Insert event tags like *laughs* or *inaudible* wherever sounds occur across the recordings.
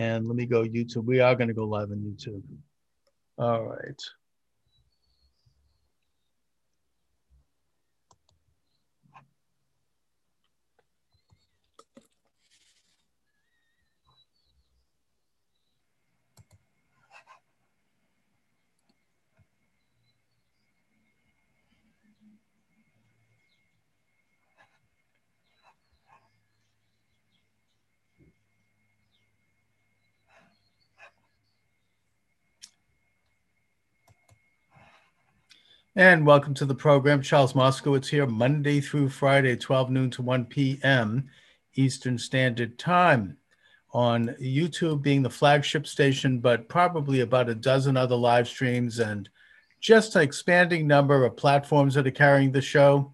And let me go YouTube. We are going to go live on YouTube. All right. And welcome to the program. Charles Moscowitz here, Monday through Friday, 12 noon to 1 p.m. Eastern Standard Time. On YouTube being the flagship station, but probably about a dozen other live streams and just an expanding number of platforms that are carrying the show.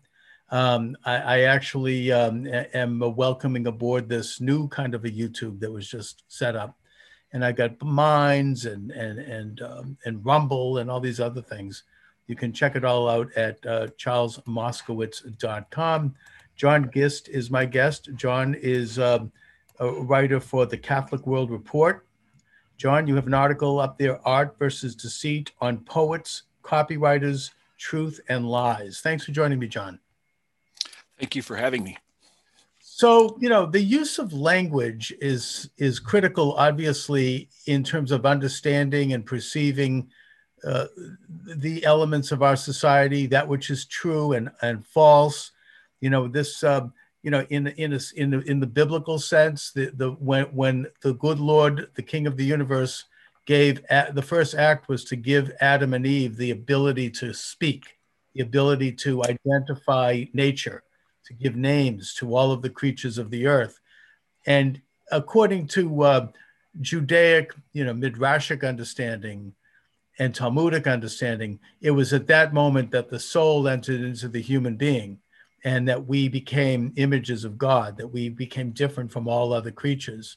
Um, I, I, actually um, am welcoming aboard this new kind of a YouTube that was just set up. And I got Minds and, and, and, um, and Rumble and all these other things. You can check it all out at uh, charlesmoscowitz.com. John Gist is my guest. John is um, a writer for the Catholic World Report. John, you have an article up there, Art versus Deceit on Poets, Copywriters, Truth, and Lies. Thanks for joining me, John. Thank you for having me. So, you know, the use of language is is critical, obviously, in terms of understanding and perceiving uh, the elements of our society, that which is true and, and false. You know, this, uh, you know, in, in, a, in, the, in the biblical sense, the, the, when, when the good Lord, the King of the universe, gave the first act was to give Adam and Eve the ability to speak, the ability to identify nature, to give names to all of the creatures of the earth. And according to uh, Judaic, you know, midrashic understanding, and Talmudic understanding, it was at that moment that the soul entered into the human being and that we became images of God, that we became different from all other creatures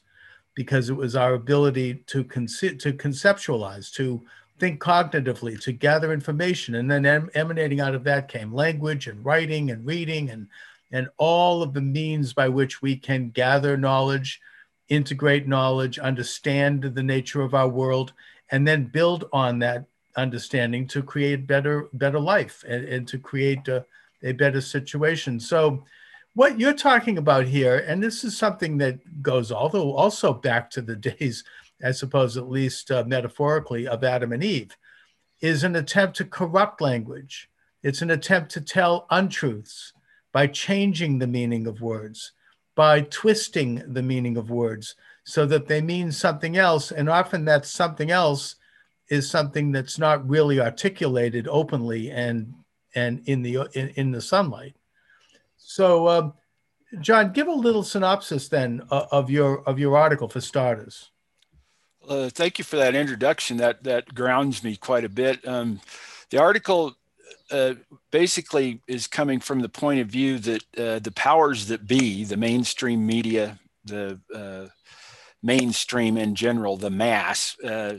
because it was our ability to, conce- to conceptualize, to think cognitively, to gather information. And then em- emanating out of that came language and writing and reading and, and all of the means by which we can gather knowledge, integrate knowledge, understand the nature of our world, and then build on that understanding to create better better life and, and to create a, a, better situation. So what you're talking about here and this is something that goes although also back to the *laughs* days i suppose at least uh, metaphorically of adam and eve is an attempt to corrupt language. It's an attempt to tell untruths by changing the meaning of words by twisting the meaning of words so that they mean something else. And often that something else is something that's not really articulated openly and and in the in, in the sunlight. So, um, John, give a little synopsis then uh, of your of your article for starters. Uh, thank you for that introduction. That that grounds me quite a bit. Um, the article uh, basically is coming from the point of view that uh, the powers that be, the mainstream media, the uh, mainstream in general, the mass, uh,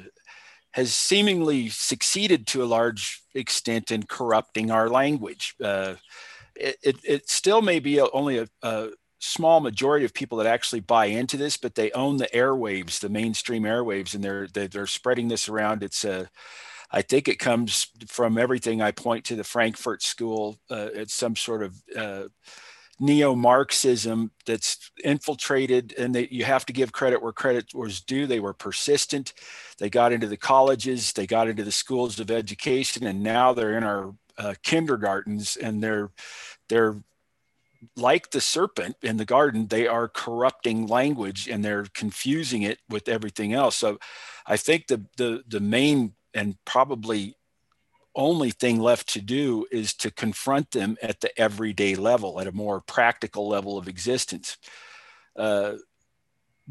has seemingly succeeded to a large extent in corrupting our language. Uh, it, it, still may be only a, a, small majority of people that actually buy into this, but they own the airwaves, the mainstream airwaves, and they're they're, spreading this around. It's a I think it comes from everything I point to the Frankfurt School. Uh, it's some sort of uh, neo-Marxism that's infiltrated, and they, you have to give credit where credit was due. They were persistent. They got into the colleges, they got into the schools of education, and now they're in our uh, kindergartens, and they're they're like the serpent in the garden. They are corrupting language, and they're confusing it with everything else. So, I think the the the main and probably only thing left to do is to confront them at the everyday level, at a more practical level of existence. Uh,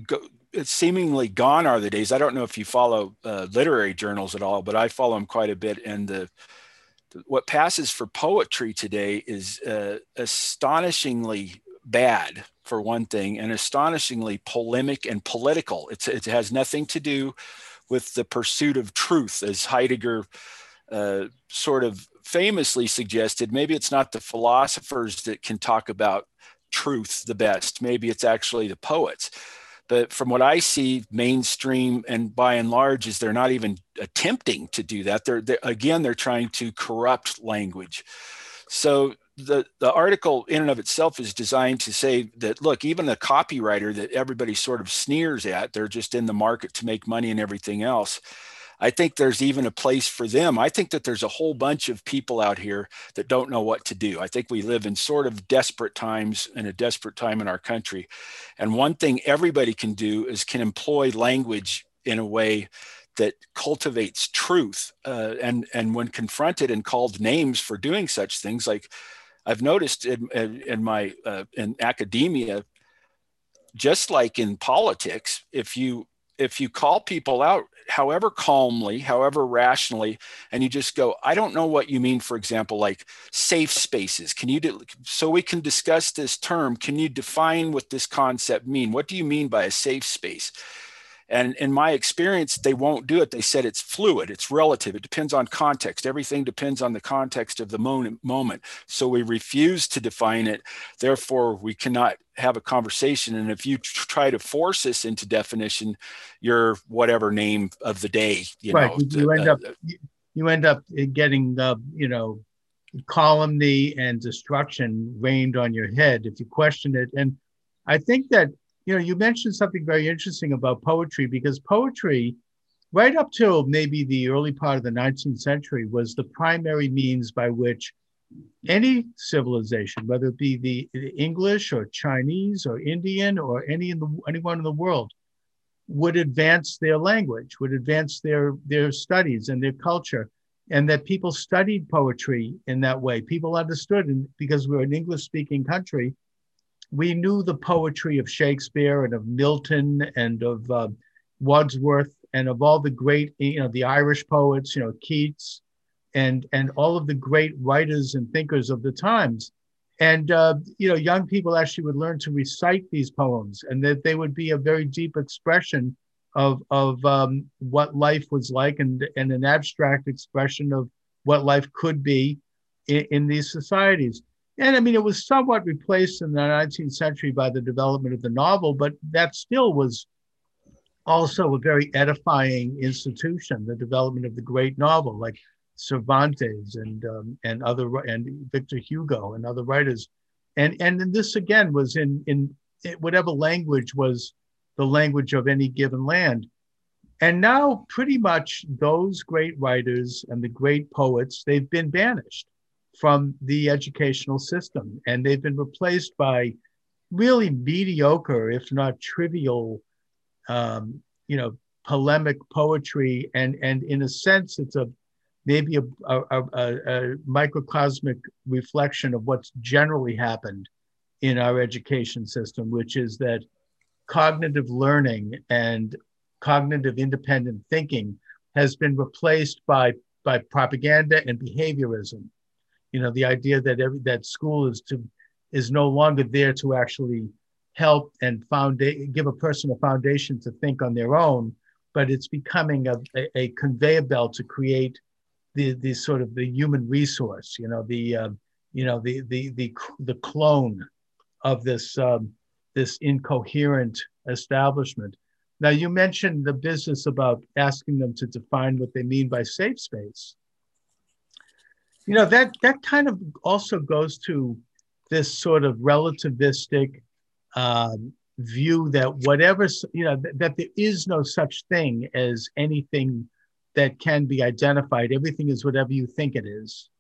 go, it's seemingly gone are the days. I don't know if you follow uh, literary journals at all, but I follow them quite a bit. And the, the what passes for poetry today is uh, astonishingly bad for one thing, and astonishingly polemic and political. It's, it has nothing to do with the pursuit of truth, as Heidegger uh, sort of famously suggested maybe it's not the philosophers that can talk about truth the best maybe it's actually the poets But from what I see, mainstream and by and large is they're not even attempting to do that. They're, they're again, they're trying to corrupt language. So the, the article in and of itself is designed to say that look even a copywriter that everybody sort of sneers at they're just in the market to make money and everything else i think there's even a place for them. I think that there's a whole bunch of people out here that don't know what to do. I think we live in sort of desperate times and a desperate time in our country. And one thing everybody can do is can employ language in a way that cultivates truth uh, and and when confronted and called names for doing such things like I've noticed in, in, in my uh, in academia, just like in politics, if you if you call people out, however calmly, however rationally, and you just go, I don't know what you mean. For example, like safe spaces. Can you do so we can discuss this term? Can you define what this concept mean? What do you mean by a safe space? And in my experience, they won't do it. They said it's fluid, it's relative, it depends on context. Everything depends on the context of the moment. So we refuse to define it. Therefore, we cannot have a conversation. And if you try to force us into definition, your whatever name of the day, you right. know, you end uh, up you end up getting the you know calumny and destruction rained on your head if you question it. And I think that you know, you mentioned something very interesting about poetry because poetry, right up till maybe the early part of the 19th century, was the primary means by which any civilization, whether it be the, English or Chinese or Indian or any in the, anyone in the world, would advance their language, would advance their their studies and their culture, and that people studied poetry in that way. People understood, and because we're an English-speaking country, we knew the poetry of Shakespeare and of Milton and of uh, Wordsworth and of all the great, you know, the Irish poets, you know, Keats and and all of the great writers and thinkers of the times. And uh, you know, young people actually would learn to recite these poems, and that they would be a very deep expression of of um, what life was like, and and an abstract expression of what life could be in, in these societies. And I mean, it was somewhat replaced in the 19th century by the development of the novel, but that still was also a very edifying institution, the development of the great novel, like Cervantes and um, and other and Victor Hugo and other writers, and and this again was in in whatever language was the language of any given land, and now pretty much those great writers and the great poets they've been banished from the educational system. And they've been replaced by really mediocre, if not trivial, um, you know, polemic poetry. And, and in a sense, it's a maybe a, a, a, a microcosmic reflection of what's generally happened in our education system, which is that cognitive learning and cognitive independent thinking has been replaced by, by propaganda and behaviorism you know the idea that every that school is to is no longer there to actually help and found give a person a foundation to think on their own but it's becoming a, a, a conveyor belt to create the the sort of the human resource you know the uh, you know the the the the clone of this um, this incoherent establishment. Now you mentioned the business about asking them to define what they mean by safe space you know that that kind of also goes to this sort of relativistic um, view that whatever you know th- that there is no such thing as anything that can be identified. Everything is whatever you think it is.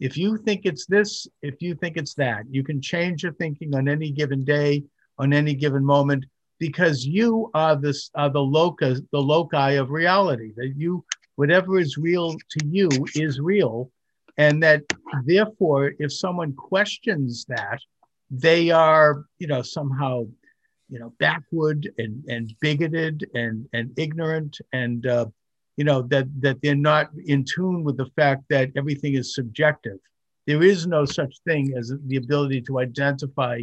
If you think it's this if you think it's that you can change your thinking on any given day on any given moment because you are this are the locus the loci of reality that you whatever is real to you is real and that therefore if someone questions that they are you know somehow you know backward and and bigoted and and ignorant and uh, you know that that they're not in tune with the fact that everything is subjective. There is no such thing as the ability to identify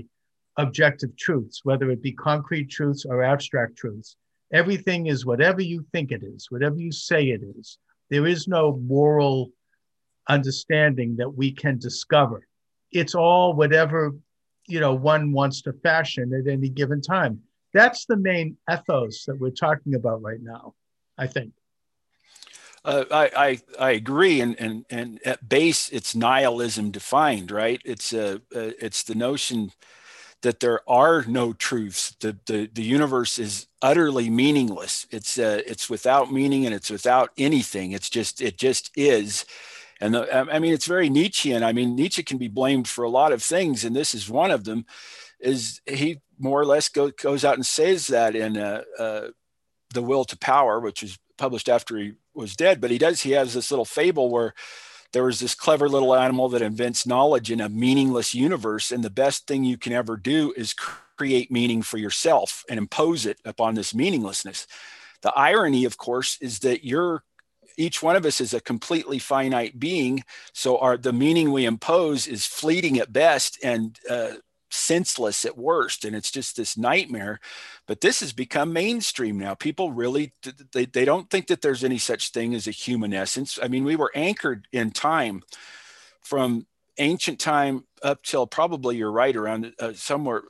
objective truths whether it be concrete truths or abstract truths. Everything is whatever you think it is whatever you say it is. There is no moral understanding that we can discover. It's all whatever you know one wants to fashion at any given time. that's the main ethos that we're talking about right now, I think. Uh, I, I, I agree, and, and and at base, it's nihilism defined, right? It's a, uh, it's the notion that there are no truths. The, the the universe is utterly meaningless. It's uh, it's without meaning and it's without anything. It's just it just is. And the, I mean, it's very Nietzschean. I mean, Nietzsche can be blamed for a lot of things, and this is one of them. Is he more or less go, goes out and says that in uh, uh, the Will to Power, which was published after he was dead, but he does. He has this little fable where there was this clever little animal that invents knowledge in a meaningless universe, and the best thing you can ever do is create meaning for yourself and impose it upon this meaninglessness. The irony, of course, is that you're each one of us is a completely finite being so our the meaning we impose is fleeting at best and uh, senseless at worst and it's just this nightmare. But this has become mainstream now. People really they, they don't think that there's any such thing as a human essence. I mean we were anchored in time from ancient time up till probably you're right around uh, somewhere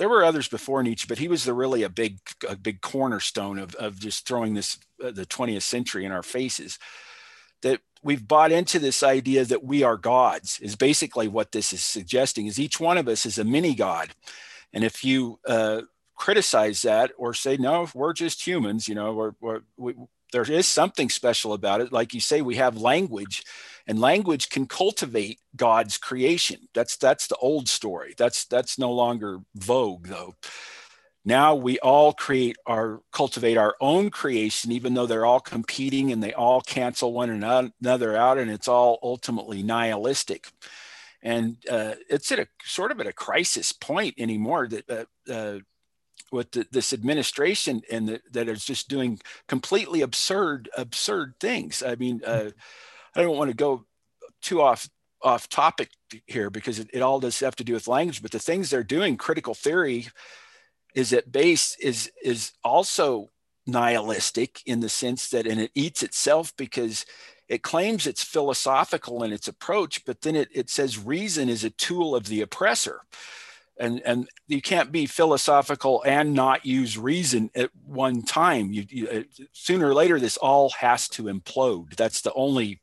there were others before Nietzsche, but he was the really a big, a big cornerstone of, of just throwing this uh, the 20th century in our faces. That we've bought into this idea that we are gods is basically what this is suggesting is each one of us is a mini god and if you uh, criticize that or say no we're just humans you know we're, we're, we, there is something special about it like you say we have language and language can cultivate god's creation. That's that's the old story. That's that's no longer vogue though. Now we all create our cultivate our own creation even though they're all competing and they all cancel one another out and it's all ultimately nihilistic. And uh, it's at a sort of at a crisis point anymore that uh, uh, with the, this administration and the, that is just doing completely absurd absurd things. I mean uh, i don't want to go too off off topic here because it, it all does have to do with language but the things they're doing critical theory is at base is is also nihilistic in the sense that and it eats itself because it claims it's philosophical in its approach but then it, it says reason is a tool of the oppressor. And and you can't be philosophical and not use reason at one time. You, you uh, sooner or later this all has to implode. That's the only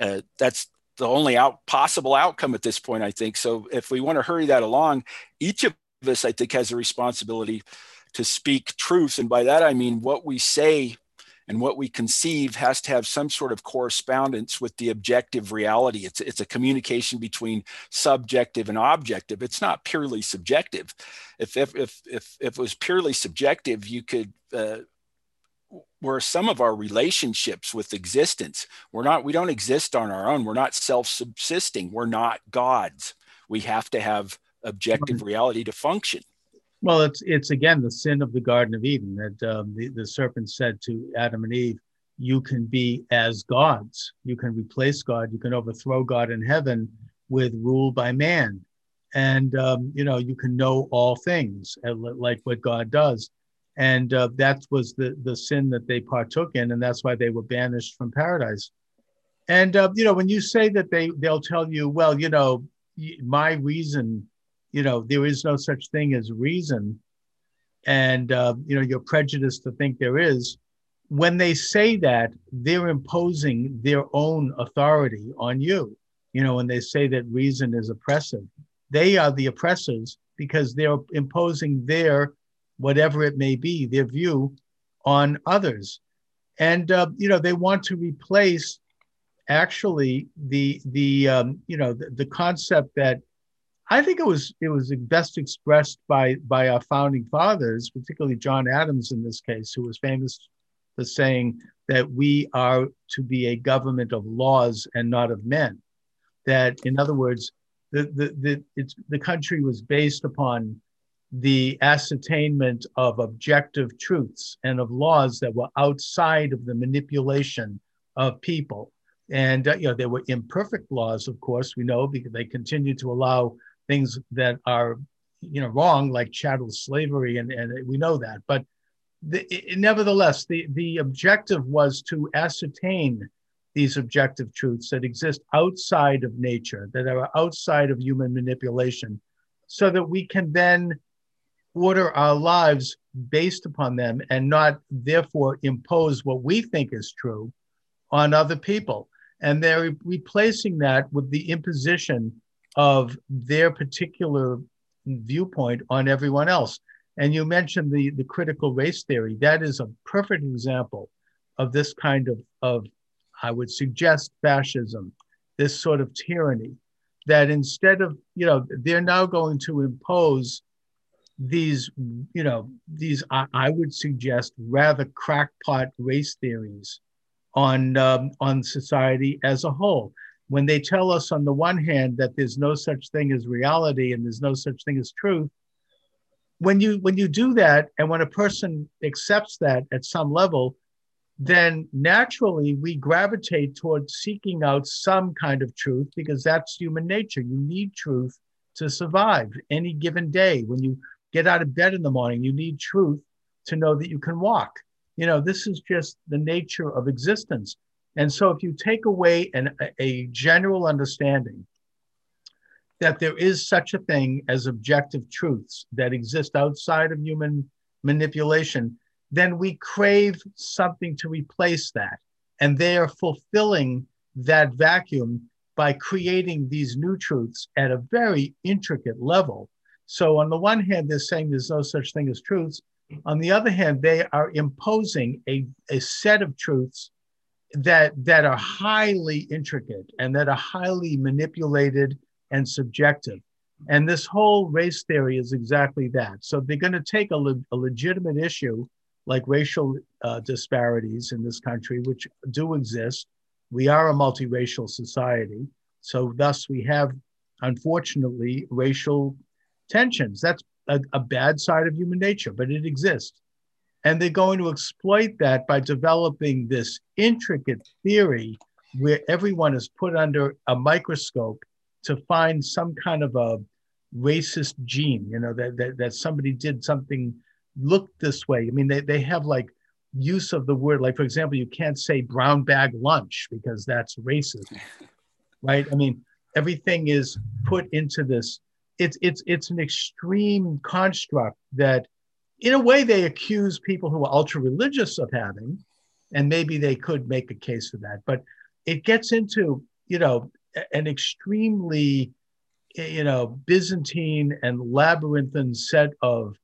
uh, that's the only out possible outcome at this point i think so if we want to hurry that along each of us, I think, has a responsibility to speak truth. And by that, I mean what we say and what we conceive has to have some sort of correspondence with the objective reality. It's, it's a communication between subjective and objective. It's not purely subjective. If, if, if, if, if it was purely subjective, you could, uh, where some of our relationships with existence, we're not, we don't exist on our own. We're not self subsisting. We're not gods. We have to have objective reality to function. Well, it's it's again the sin of the Garden of Eden that um, the the serpent said to Adam and Eve, "You can be as gods. You can replace God. You can overthrow God in heaven with rule by man, and um, you know you can know all things uh, like what God does." And uh, that was the the sin that they partook in, and that's why they were banished from paradise. And uh, you know when you say that they they'll tell you, well, you know, my reason you know there is no such thing as reason and uh, you know you're prejudiced to think there is when they say that they're imposing their own authority on you you know when they say that reason is oppressive they are the oppressors because they're imposing their whatever it may be their view on others and uh, you know they want to replace actually the the um, you know the, the concept that I think it was it was best expressed by by our founding fathers, particularly John Adams in this case, who was famous for saying that we are to be a government of laws and not of men. That, in other words, the the the, it's, the country was based upon the ascertainment of objective truths and of laws that were outside of the manipulation of people. And uh, you know there were imperfect laws, of course, we know because they continue to allow things that are you know wrong like chattel slavery and, and we know that but the, it, nevertheless the, the objective was to ascertain these objective truths that exist outside of nature that are outside of human manipulation so that we can then order our lives based upon them and not therefore impose what we think is true on other people. And they're replacing that with the imposition of their particular viewpoint on everyone else. And you mentioned the, the critical race theory. That is a perfect example of this kind of, of, I would suggest, fascism, this sort of tyranny, that instead of, you know, they're now going to impose these, you know, these, I, I would suggest, rather crackpot race theories on, um, on society as a whole. When they tell us, on the one hand, that there's no such thing as reality and there's no such thing as truth, when you when you do that and when a person accepts that at some level then naturally we gravitate towards seeking out some kind of truth because that's human nature you need truth to survive any given day when you get out of bed in the morning you need truth to know that you can walk you know this is just the nature of existence and so if you take away an, a general understanding that there is such a thing as objective truths that exist outside of human manipulation, then we crave something to replace that. And they are fulfilling that vacuum by creating these new truths at a very intricate level. So, on the one hand, they're saying there's no such thing as truths. On the other hand, they are imposing a, a set of truths that, that are highly intricate and that are highly manipulated and subjective. And this whole race theory is exactly that. So they're going to take a, le- a, legitimate issue like racial uh, disparities in this country, which do exist. We are a multiracial society. So, thus, we have, unfortunately, racial tensions. That's a, a bad side of human nature, but it exists. And they're going to exploit that by developing this intricate theory where everyone is put under a microscope to find some kind of a racist gene, you know, that, that, that somebody did something look this way. I mean, they, they have like use of the word, like, for example, you can't say brown bag lunch because that's racist, right? I mean, everything is put into this. It's, it's, it's an extreme construct that, in a way, they accuse people who are ultra religious of having, and maybe they could make a case for that. But it gets into, you know, an extremely eh, you know byzantine and labyrinthine set of,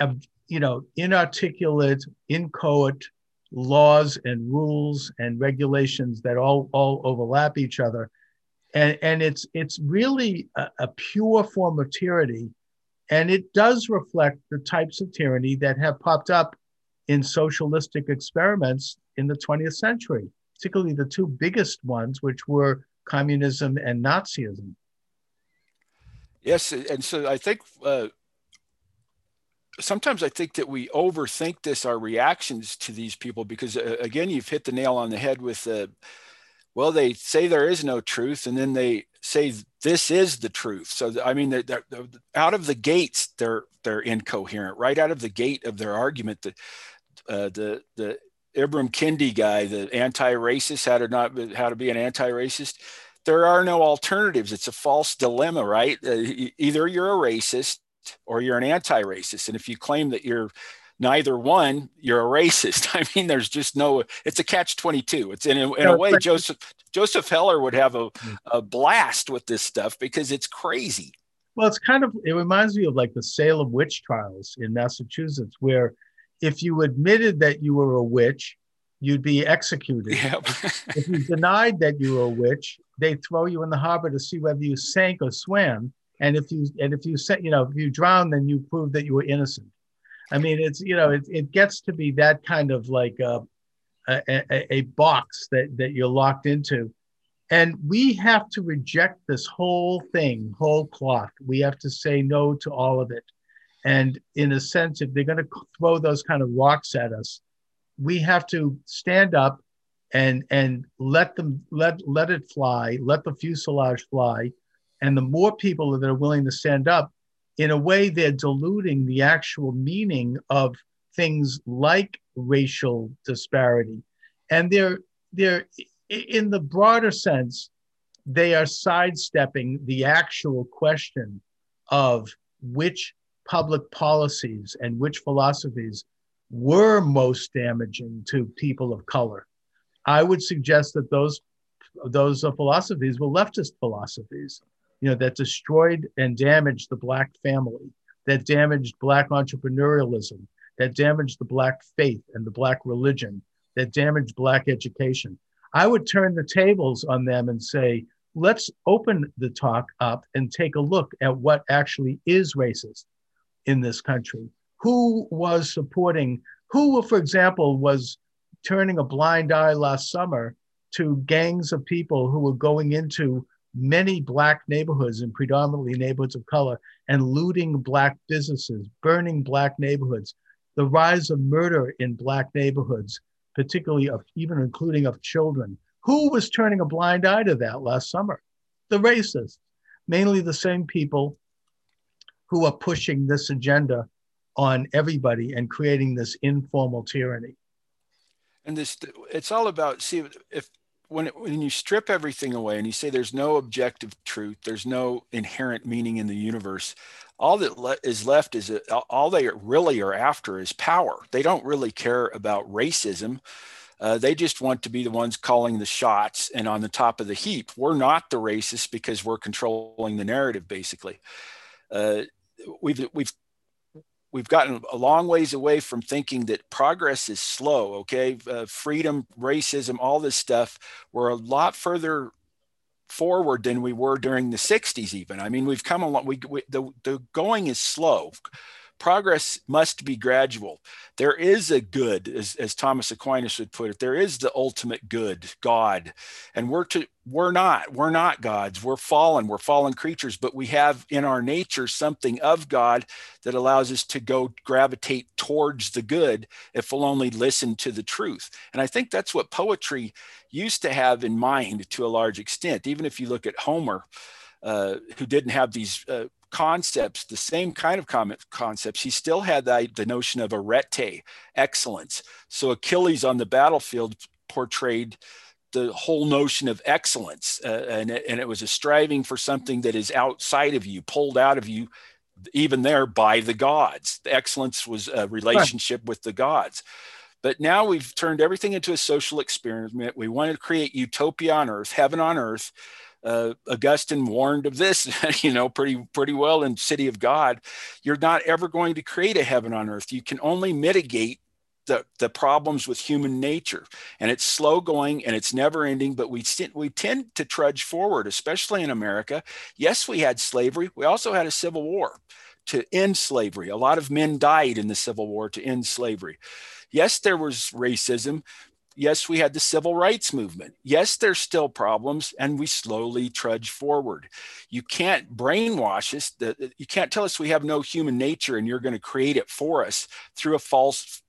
of you know inarticulate inchoate laws and rules and regulations that all all overlap each other and and it's it's really a, a pure form of tyranny and it does reflect the types of tyranny that have popped up in socialistic experiments in the 20th century particularly the two biggest ones which were communism and Nazism. Yes, and so I think uh, sometimes I think that we overthink this, our reactions to these people, because uh, again, you've hit the nail on the head with, uh, well, they say there is no truth, and then they say this is the truth. So I mean, they're, they're, they're out of the gates, they're they're incoherent. Right out of the gate of their argument, the uh, the the Ibram Kendi guy, the anti-racist, how to not how to be an anti-racist. There are no alternatives. It's a false dilemma, right? Uh, either you're a racist or you're an anti-racist, and if you claim that you're neither one, you're a racist. *laughs* I mean, there's just no. It's a catch twenty two. It's in a, in a way Joseph Joseph Heller would have a, hmm. a blast with this stuff because it's crazy. Well, it's kind of it reminds me of like the Salem witch trials in Massachusetts, where if you admitted that you were a witch, you'd be executed. Yep. if you denied that you were a witch, they throw you in the harbor to see whether you sank or swam. And if you and if you said you know if you drowned, then you proved that you were innocent. I mean, it's you know it, it gets to be that kind of like a, a, a box that that you're locked into, and we have to reject this whole thing, whole cloth. We have to say no to all of it. And in a sense, if they're going to throw those kind of rocks at us, we have to stand up and and let them let let it fly, let the fuselage fly. And the more people that are willing to stand up, in a way, they're diluting the actual meaning of things like racial disparity. And they're they're in the broader sense, they are sidestepping the actual question of which public policies and which philosophies were most damaging to people of color. I would suggest that those those philosophies were leftist philosophies, you know, that destroyed and damaged the black family, that damaged black entrepreneurialism, that damaged the black faith and the black religion, that damaged black education. I would turn the tables on them and say, let's open the talk up and take a look at what actually is racist in this country. Who was supporting, who, for example, was turning a blind eye last summer to gangs of people who were going into many black neighborhoods and predominantly neighborhoods of color and looting black businesses, burning black neighborhoods, the rise of murder in black neighborhoods, particularly of even including of children. Who was turning a blind eye to that last summer? The racists, mainly the same people who are pushing this agenda on everybody and creating this informal tyranny. And this, it's all about see if when it, when you strip everything away and you say there's no objective truth, there's no inherent meaning in the universe, all that le- is left is a, all they really are after is power. They don't really care about racism. Uh, they just want to be the ones calling the shots and on the top of the heap. We're not the racists because we're controlling the narrative, basically. Uh, we've we've we've gotten a long ways away from thinking that progress is slow okay? Uh, freedom racism all this stuff we're a lot further forward than we were during the 60s even. I mean we've come along we, we the, the going is slow progress must be gradual. There is a good, as, as Thomas Aquinas would put it, there is the ultimate good, God. And we're to we're not, we're not gods. We're fallen, we're fallen creatures, but we have in our nature something of God that allows us to go gravitate towards the good if we'll only listen to the truth. And I think that's what poetry used to have in mind to a large extent. Even if you look at Homer, uh, who didn't have these uh, concepts, the same kind of concepts, he still had the, the notion of arete, excellence. So Achilles on the battlefield portrayed the whole notion of excellence, uh, and, and it was a striving for something that is outside of you, pulled out of you, even there by the gods. The excellence was a relationship right. with the gods. But now we've turned everything into a social experiment. We want to create utopia on earth, heaven on earth uh, Augustine warned of this, *laughs* you know, pretty pretty well in City of God. You're not ever going to create a heaven on earth. You can only mitigate the, the problems with human nature and it's slow going and it's never ending but we, we tend to trudge forward especially in america yes we had slavery we also had a civil war to end slavery a lot of men died in the civil war to end slavery yes there was racism Yes, we had the civil rights movement. Yes, there's still problems, and we slowly trudge forward. You can't brainwash us. You can't tell us we have no human nature, and you're going to create it for us through a false,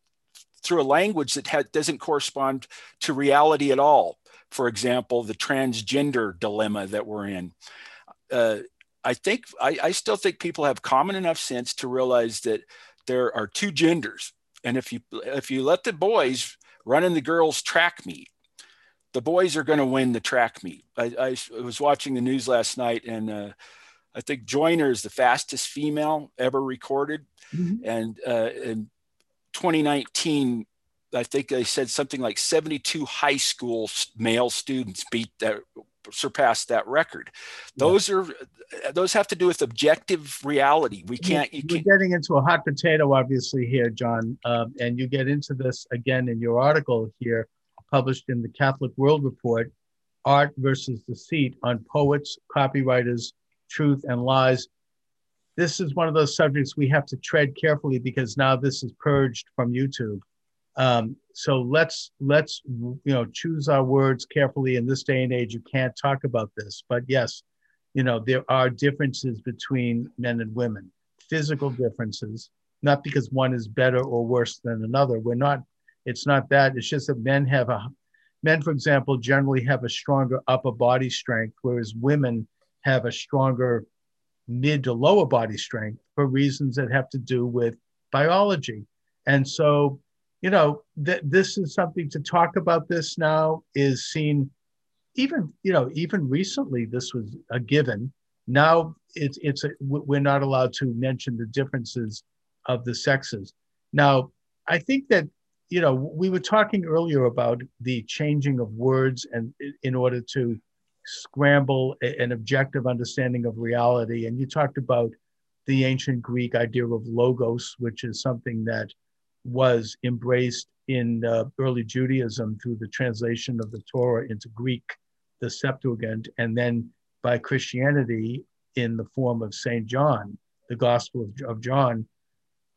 through a language that ha- doesn't correspond to reality at all. For example, the transgender dilemma that we're in. Uh, I think I, I still think people have common enough sense to realize that there are two genders, and if you if you let the boys running the girls' track meet. The boys are going to win the track meet. I, I, was watching the news last night, and uh, I think Joyner is the fastest female ever recorded. Mm-hmm. And uh, in 2019, I think they said something like 72 high school male students beat that surpassed that record. Those yeah. are those have to do with objective reality. We can't. You We're getting into a hot potato, obviously here, John, um, and you get into this again in your article here, published in the Catholic World Report, "Art versus Deceit" on poets, copywriters, truth, and lies. This is one of those subjects we have to tread carefully because now this is purged from YouTube. Um, so let's let's you know choose our words carefully. In this day and age, you can't talk about this, but yes, you know there are differences between men and women, physical differences. Not because one is better or worse than another. We're not. It's not that. It's just that men have a men, for example, generally have a stronger upper body strength, whereas women have a stronger mid to lower body strength for reasons that have to do with biology. And so you know that this is something to talk about this now is seen even you know even recently this was a given Now it's it's a, we're not allowed to mention the differences of the sexes. Now, I think that you know we were talking earlier about the changing of words and in order to scramble an objective understanding of reality. And you talked about the ancient Greek idea of logos, which is something that was embraced in uh, early Judaism through the translation of the Torah into Greek, the Septuagint, and then by Christianity in the form of St. John, the Gospel of, John.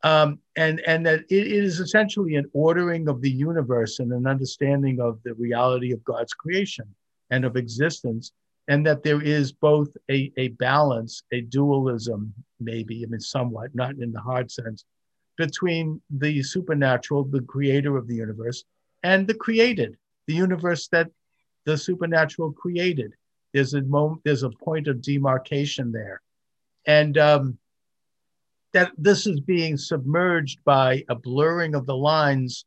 Um, and, and that it is essentially an ordering of the universe and an understanding of the reality of God's creation and of existence, and that there is both a, a balance, a dualism, maybe, I mean, somewhat, not in the hard sense, between the supernatural, the creator of the universe, and the created, the universe that the supernatural created. There's a moment, there's a point of demarcation there. And um, that this is being submerged by a blurring of the lines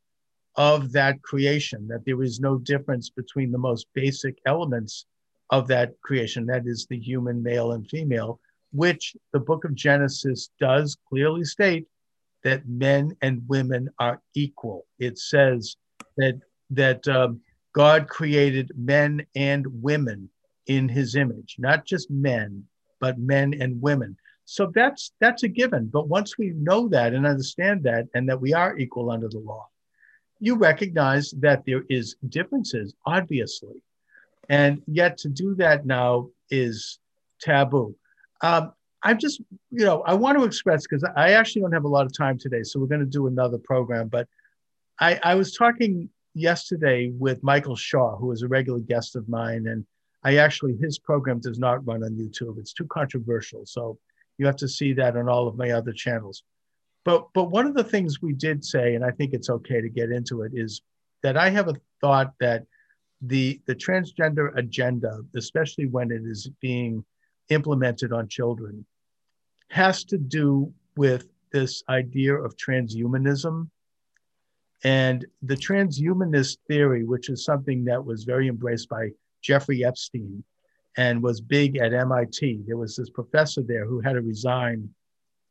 of that creation, that there is no difference between the most basic elements of that creation, that is the human male and female, which the book of Genesis does clearly state that men and women are equal. It says that that um, God created men and women in His image, not just men, but men and women. So that's that's a given. But once we know that and understand that, and that we are equal under the law, you recognize that there is differences, obviously, and yet to do that now is taboo. Um, I'm just, you know, I want to express because I actually don't have a lot of time today, so we're going to do another program. But I, I was talking yesterday with Michael Shaw, who is a regular guest of mine, and I actually his program does not run on YouTube. It's too controversial, so you have to see that on all of my other channels. But but one of the things we did say, and I think it's okay to get into it, is that I have a thought that the the transgender agenda, especially when it is being implemented on children, has to do with this idea of transhumanism. And the transhumanist theory, which is something that was very embraced by Jeffrey Epstein and was big at MIT. There was this professor there who had to resign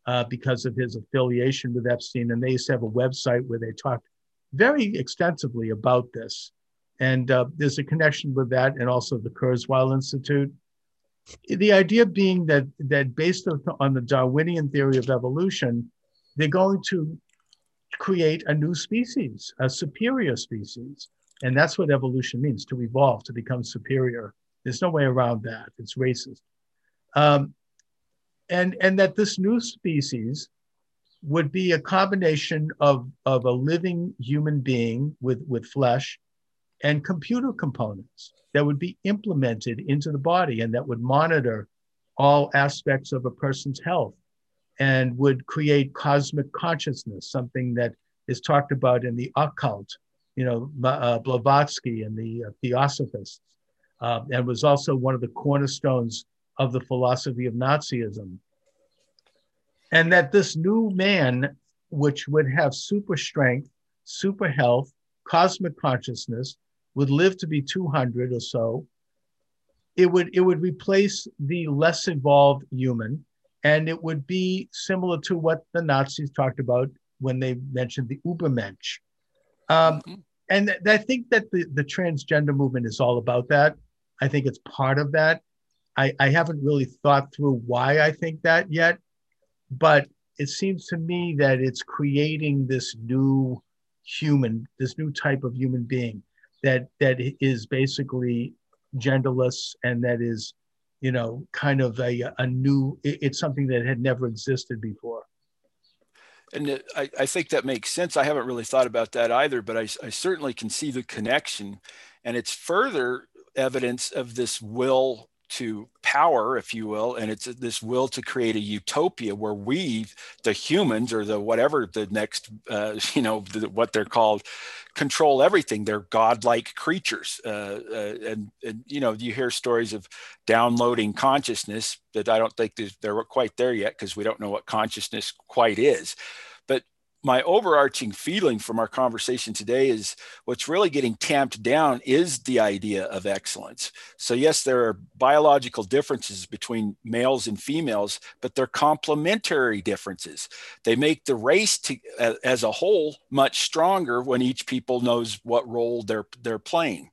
uh, because of his affiliation with Epstein. And they used to have a website where they talked very extensively about this. And uh, there's a connection with that and also the Kurzweil Institute the idea being that that based on the Darwinian theory of evolution, they're going to create a new species, a superior species. And that's what evolution means to evolve, to become superior. There's no way around that. It's racist. Um, and, and that this new species would be a combination of, of a living human being with, with flesh and computer components that would be implemented into the body and that would monitor all aspects of a person's health and would create cosmic consciousness, something that is talked about in the occult, you know, uh, Blavatsky and the uh, Theosophists, uh, and was also one of the cornerstones of the philosophy of Nazism. And that this new man, which would have super strength, super health, cosmic consciousness, would live to be 200 or so, it would it would replace the less evolved human, and it would be similar to what the Nazis talked about when they mentioned the Ubermensch. Um, mm-hmm. and th- I think that the, the transgender movement is all about that. I think it's part of that. I, I haven't really thought through why I think that yet, but it seems to me that it's creating this new human, this new type of human being that that is basically genderless and that is you know kind of a, a new it's something that had never existed before. And I, I think that makes sense. I haven't really thought about that either but I, I certainly can see the connection. And it's further evidence of this will to power, if you will, and it's this will to create a utopia where we, the humans, or the whatever the next, uh, *laughs* you know, the, what they're called, control everything. They're godlike creatures, uh, uh, and, and you know, you hear stories of downloading consciousness that I don't think they're quite there yet because we don't know what consciousness quite is. But my overarching feeling from our conversation today is what's really getting tamped down is the idea of excellence. So, yes, there are biological differences between males and females, but they're complementary differences. They make the race to, as a whole much stronger when each people knows what role they're they're playing.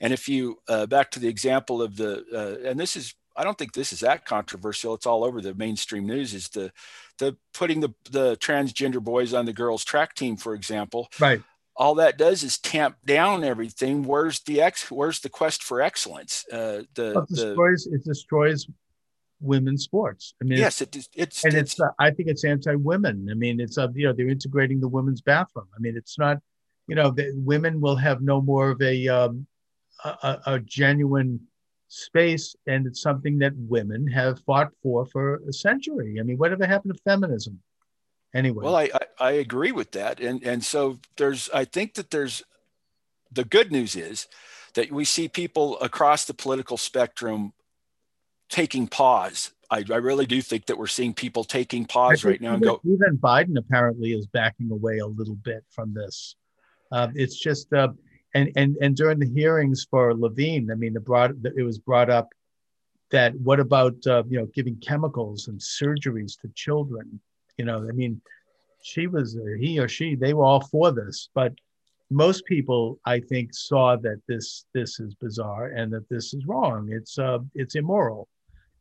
And if you uh, back to the example of the, uh, and this is I don't think this is that controversial. It's all over the mainstream news. Is the the putting the the transgender boys on the girls track team, for example. Right. All that does is tamp down everything. Where's the ex? Where's the quest for excellence? Uh, the, it destroys the, it destroys women's sports. I mean, yes, it, it's and it's, it's uh, I think it's anti-women. I mean, it's uh, you know they're integrating the women's bathroom. I mean, it's not you know the, women will have no more of a um, a, a genuine space, and it's something that women have fought for for a century. I mean, whatever happened to feminism? Anyway. Well, I, I, I agree with that, and and so there's I think that there's the good news is that we see people across the political spectrum taking pause. I, I really do think that we're seeing people taking pause right now and go. Even Biden apparently is backing away a little bit from this. Uh, it's just uh, and and and during the hearings for Levine, I mean, it brought it was brought up that what about uh, you know giving chemicals and surgeries to children? You know, I mean, she was he or she they were all for this, but most people I think saw that this this is bizarre and that this is wrong. It's uh it's immoral.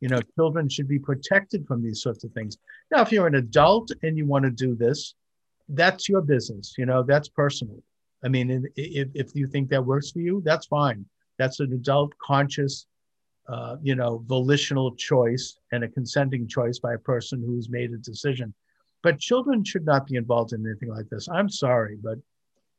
You know, children should be protected from these sorts of things. Now, if you're an adult and you want to do this, that's your business. You know, that's personal. I mean, if, if you think that works for you, that's fine. That's an adult conscious, uh, you know, volitional choice and a consenting choice by a person who's made a decision. But children should not be involved in anything like this. I'm sorry, but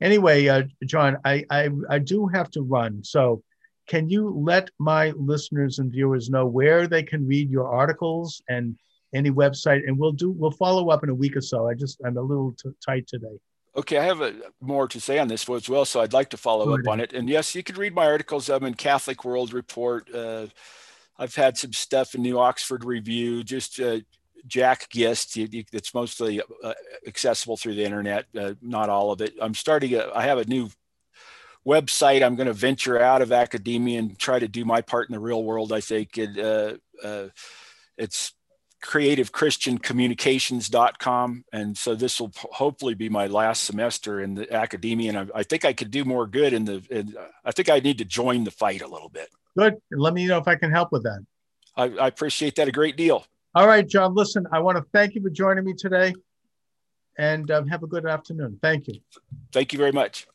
anyway, uh, John, I, I I do have to run. So, can you let my listeners and viewers know where they can read your articles and any website? And we'll do we'll follow up in a week or so. I just I'm a little t- tight today. Okay, I have a, more to say on this as well, so I'd like to follow up on it. And yes, you can read my articles. I'm in Catholic World Report. Uh, I've had some stuff in New Oxford Review, just uh, Jack Gist. It's mostly uh, accessible through the internet, uh, not all of it. I'm starting. A, I have a new website. I'm going to venture out of academia and try to do my part in the real world. I think it, uh, uh, it's creativechristiancommunications.com. And so this will hopefully be my last semester in the academia. And I, I think I could do more good in the, in, I think I need to join the fight a little bit. Good. Let me know if I can help with that. I, I appreciate that a great deal. All right, John, listen, I want to thank you for joining me today and um, have a good afternoon. Thank you. Thank you very much.